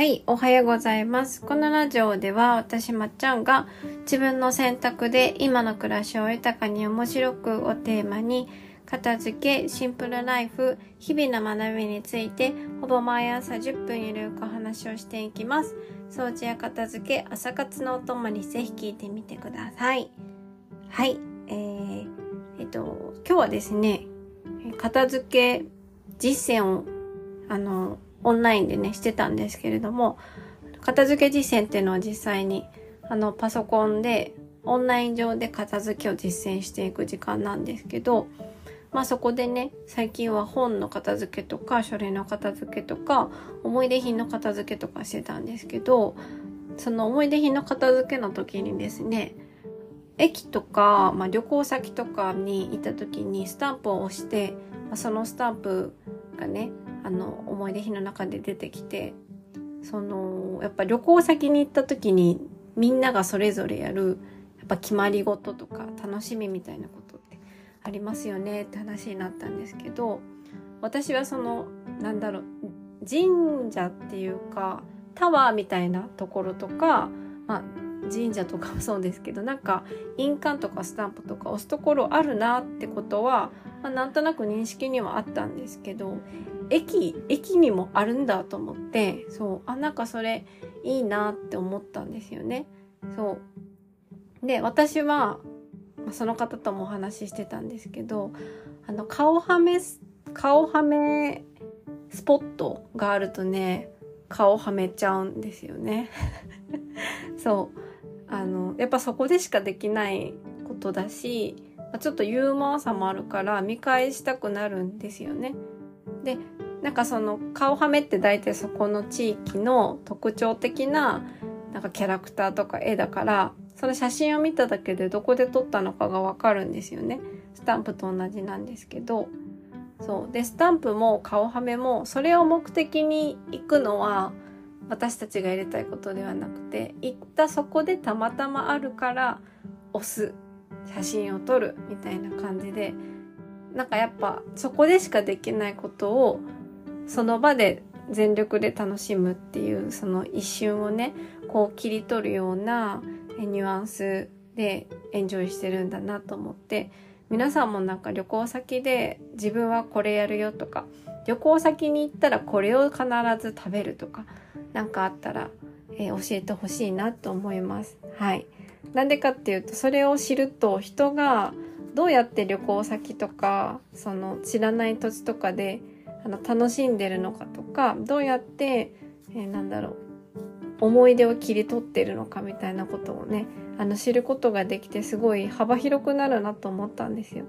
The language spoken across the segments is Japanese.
はい、おはようございます。このラジオでは私まっちゃんが自分の選択で今の暮らしを豊かに面白くをテーマに片付け、シンプルライフ、日々の学びについてほぼ毎朝10分ゆるくお話をしていきます。掃除や片付け、朝活のお供にぜひ聞いてみてください。はい、えー、えっと、今日はですね、片付け実践をあのオンラインでねしてたんですけれども片付け実践っていうのは実際にあのパソコンでオンライン上で片付けを実践していく時間なんですけどまあそこでね最近は本の片付けとか書類の片付けとか思い出品の片付けとかしてたんですけどその思い出品の片付けの時にですね駅とか、まあ、旅行先とかに行った時にスタンプを押して、まあ、そのスタンプがねあの思い出品の中で出てきてそのやっぱ旅行先に行った時にみんながそれぞれやるやっぱ決まり事とか楽しみみたいなことってありますよねって話になったんですけど私はそのなんだろう神社っていうかタワーみたいなところとか、まあ、神社とかもそうですけどなんか印鑑とかスタンプとか押すところあるなってことは、まあ、なんとなく認識にはあったんですけど駅駅にもあるんだと思ってそうあなんかそれいいなって思ったんですよね。そうで私はその方ともお話ししてたんですけどあの顔はめ顔はめスポットがあるとね顔はめちゃうんですよね。そうあのやっぱそこでしかできないことだしちょっとユーモアさもあるから見返したくなるんですよね。でなんかその顔はめって大体そこの地域の特徴的ななんかキャラクターとか絵だからその写真を見ただけでどこで撮ったのかがわかるんですよね。スタンプと同じなんですけどそうでスタンプも顔はめもそれを目的に行くのは私たちが入れたいことではなくて行ったそこでたまたまあるから押す写真を撮るみたいな感じでなんかやっぱそこでしかできないことをその場で全力で楽しむっていうその一瞬をねこう切り取るようなニュアンスでエンジョイしてるんだなと思って皆さんもなんか旅行先で自分はこれやるよとか旅行先に行ったらこれを必ず食べるとか何かあったら、えー、教えてほしいなと思います。はい。なんでかっていうとそれを知ると人がどうやって旅行先とかその知らない土地とかであの楽しんでるのかとかどうやって、えー、なんだろう思い出を切り取ってるのかみたいなことをねあの知ることができてすごい幅広くなるなと思ったんですよ。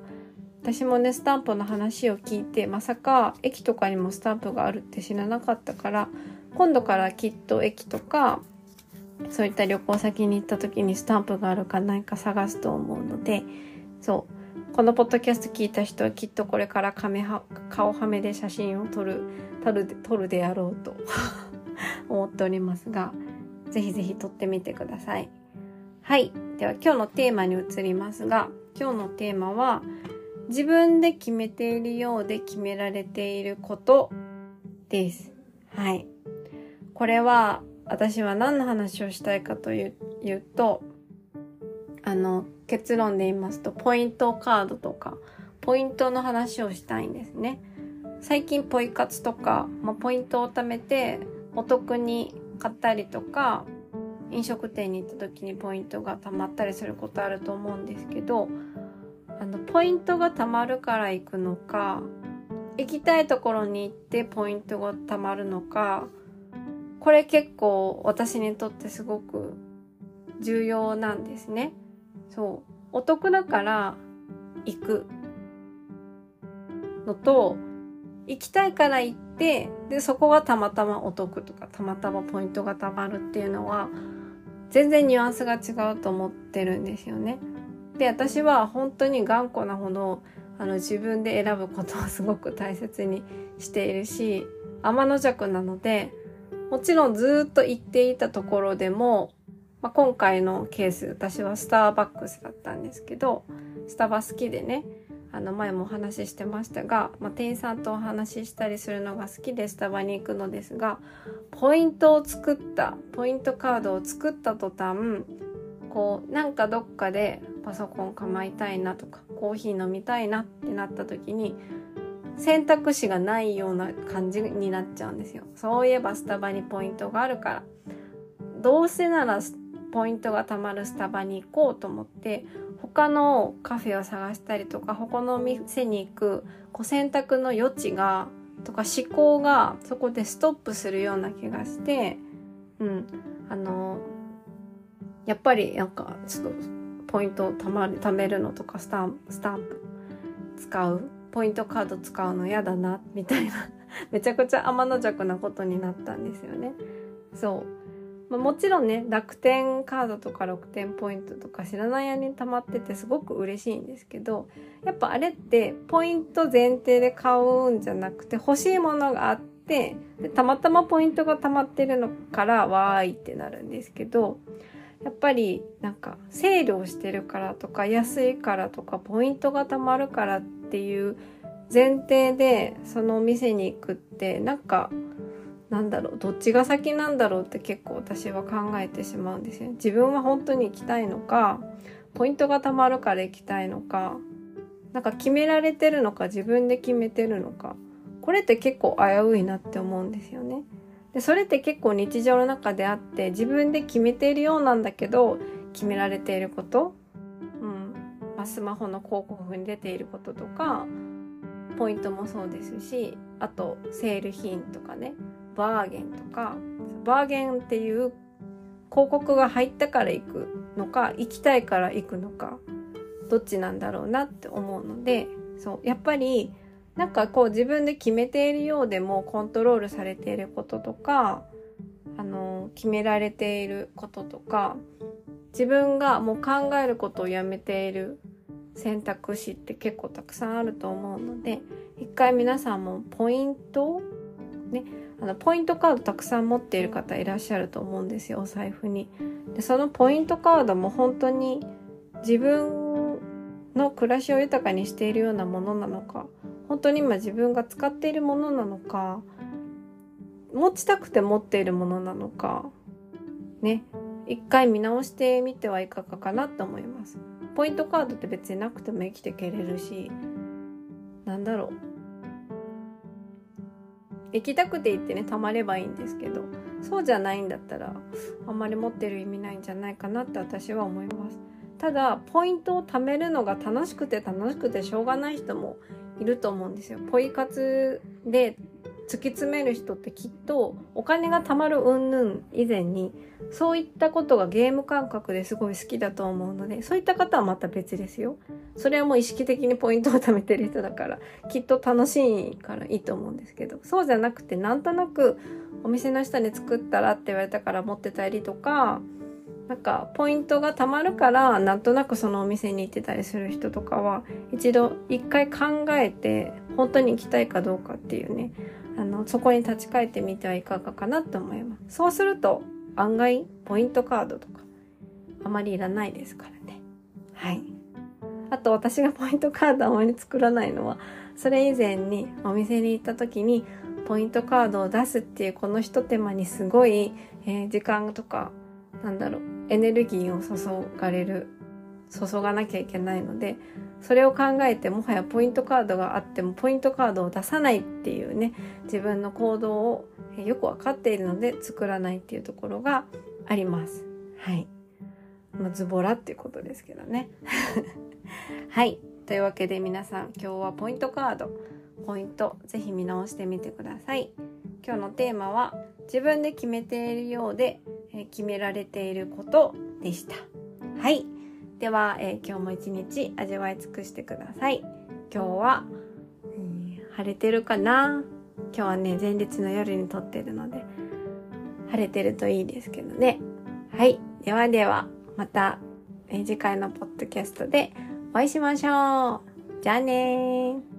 私もねスタンプの話を聞いてまさか駅とかにもスタンプがあるって知らなかったから今度からきっと駅とかそういった旅行先に行った時にスタンプがあるかないか探すと思うのでそうこのポッドキャスト聞いた人はきっとこれから亀は顔はめで写真を撮る撮る撮るであろうと 思っておりますがぜひぜひ撮ってみてください。はい。では今日のテーマに移りますが今日のテーマは自分で決めているようで決められていることです。はい。これは私は何の話をしたいかというと、あの、結論で言いますと、ポイントカードとか、ポイントの話をしたいんですね。最近ポイ活とか、まあ、ポイントを貯めてお得に買ったりとか、飲食店に行った時にポイントが貯まったりすることあると思うんですけど、あの、ポイントが貯まるから行くのか、行きたいところに行ってポイントが貯まるのか、これ結構私にとってすごく重要なんですね。そう。お得だから行くのと、行きたいから行って、で、そこがたまたまお得とか、たまたまポイントが貯まるっていうのは、全然ニュアンスが違うと思ってるんですよね。で、私は本当に頑固なほど、あの、自分で選ぶことをすごく大切にしているし、天の弱なので、もちろんずっと行っていたところでも、まあ、今回のケース、私はスターバックスだったんですけど、スタバ好きでね、あの前もお話ししてましたが、まあ、店員さんとお話ししたりするのが好きでスタバに行くのですがポイントを作ったポイントカードを作った途端こうなんかどっかでパソコン構いたいなとかコーヒー飲みたいなってなった時に選択肢がないような感じになっちゃうんですよ。そういえばスタバにポイントがあるからどうせならポイントが貯まるスタバに行こうと思って他のカフェを探したりとか他の店に行くこう選択の余地がとか思考がそこでストップするような気がしてうん。あのやっぱりなんかちょっとポイントを貯まる貯めるのとかスタンスタンプ使う。ポイントカード使うの嫌だなみたいな。めちゃくちゃ天の弱なことになったんですよね。そう。まあ、もちろんね楽天カードとか楽天ポイントとか知らない間に溜まっててすごく嬉しいんですけどやっぱあれってポイント前提で買うんじゃなくて欲しいものがあってでたまたまポイントが溜まってるのからわーいってなるんですけどやっぱりなんかセールをしてるからとか安いからとかポイントが貯まるからっていう前提でそのお店に行くってなんかなんだろうどっちが先なんだろうって結構私は考えてしまうんですよ。自分は本当に行きたいのかポイントが貯まるから行きたいのかなんか決められてるのか自分で決めてるのか。これって結構危ういなって思うんですよね。でそれって結構日常の中であって自分で決めているようなんだけど決められていること、うんまあ、スマホの広告に出ていることとかポイントもそうですしあとセール品とかね。バーゲンとかバーゲンっていう広告が入ったから行くのか行きたいから行くのかどっちなんだろうなって思うのでそうやっぱりなんかこう自分で決めているようでもコントロールされていることとかあの決められていることとか自分がもう考えることをやめている選択肢って結構たくさんあると思うので一回皆さんもポイントねあのポイントカードたくさん持っている方いらっしゃると思うんですよお財布に。でそのポイントカードも本当に自分の暮らしを豊かにしているようなものなのか本当に今自分が使っているものなのか持ちたくて持っているものなのかね一回見直してみてはいかがかなと思います。ポイントカードって別になくても生きていけれるしなんだろう行きたくて行ってねたまればいいんですけどそうじゃないんだったらあんまり持ってる意味ないんじゃないかなって私は思います。ただポイントを貯めるのが楽しくて楽しくてしょうがない人もいると思うんですよ。ポイ活で突き詰める人ってきっとお金が貯まる云々以前にそういったことがゲーム感覚ですごい好きだと思うのでそういった方はまた別ですよ。それはもう意識的にポイントを貯めてる人だから きっと楽しいからいいと思うんですけど。そうじゃなくてなんとなくお店の下に作ったらって言われたから持ってたりとかなんかポイントが貯まるからなんとなくそのお店に行ってたりする人とかは一度一回考えて本当に行きたいかどうかっていうねあのそこに立ち返ってみてはいかがかなと思います。そうすると案外ポイントカードとかあまりいらないですからね。はい。あと私がポイントカードあまり作らないのはそれ以前にお店に行った時にポイントカードを出すっていうこのひと手間にすごい、えー、時間とかなんだろうエネルギーを注がれる注がなきゃいけないのでそれを考えてもはやポイントカードがあってもポイントカードを出さないっていうね自分の行動をよく分かっているので作らないっていうところがあります。はい。まあ、ズボラっていうことですけどね。はい。というわけで皆さん今日はポイントカードポイントぜひ見直してみてください。今日のテーマは自分で決めているようで、決められていることでした。はい。では、えー、今日も一日味わい尽くしてください。今日は、えー、晴れてるかな？今日はね、前日の夜に撮ってるので、晴れてるといいですけどね。はい。ではでは、また、えー、次回のポッドキャストでお会いしましょう。じゃあねー。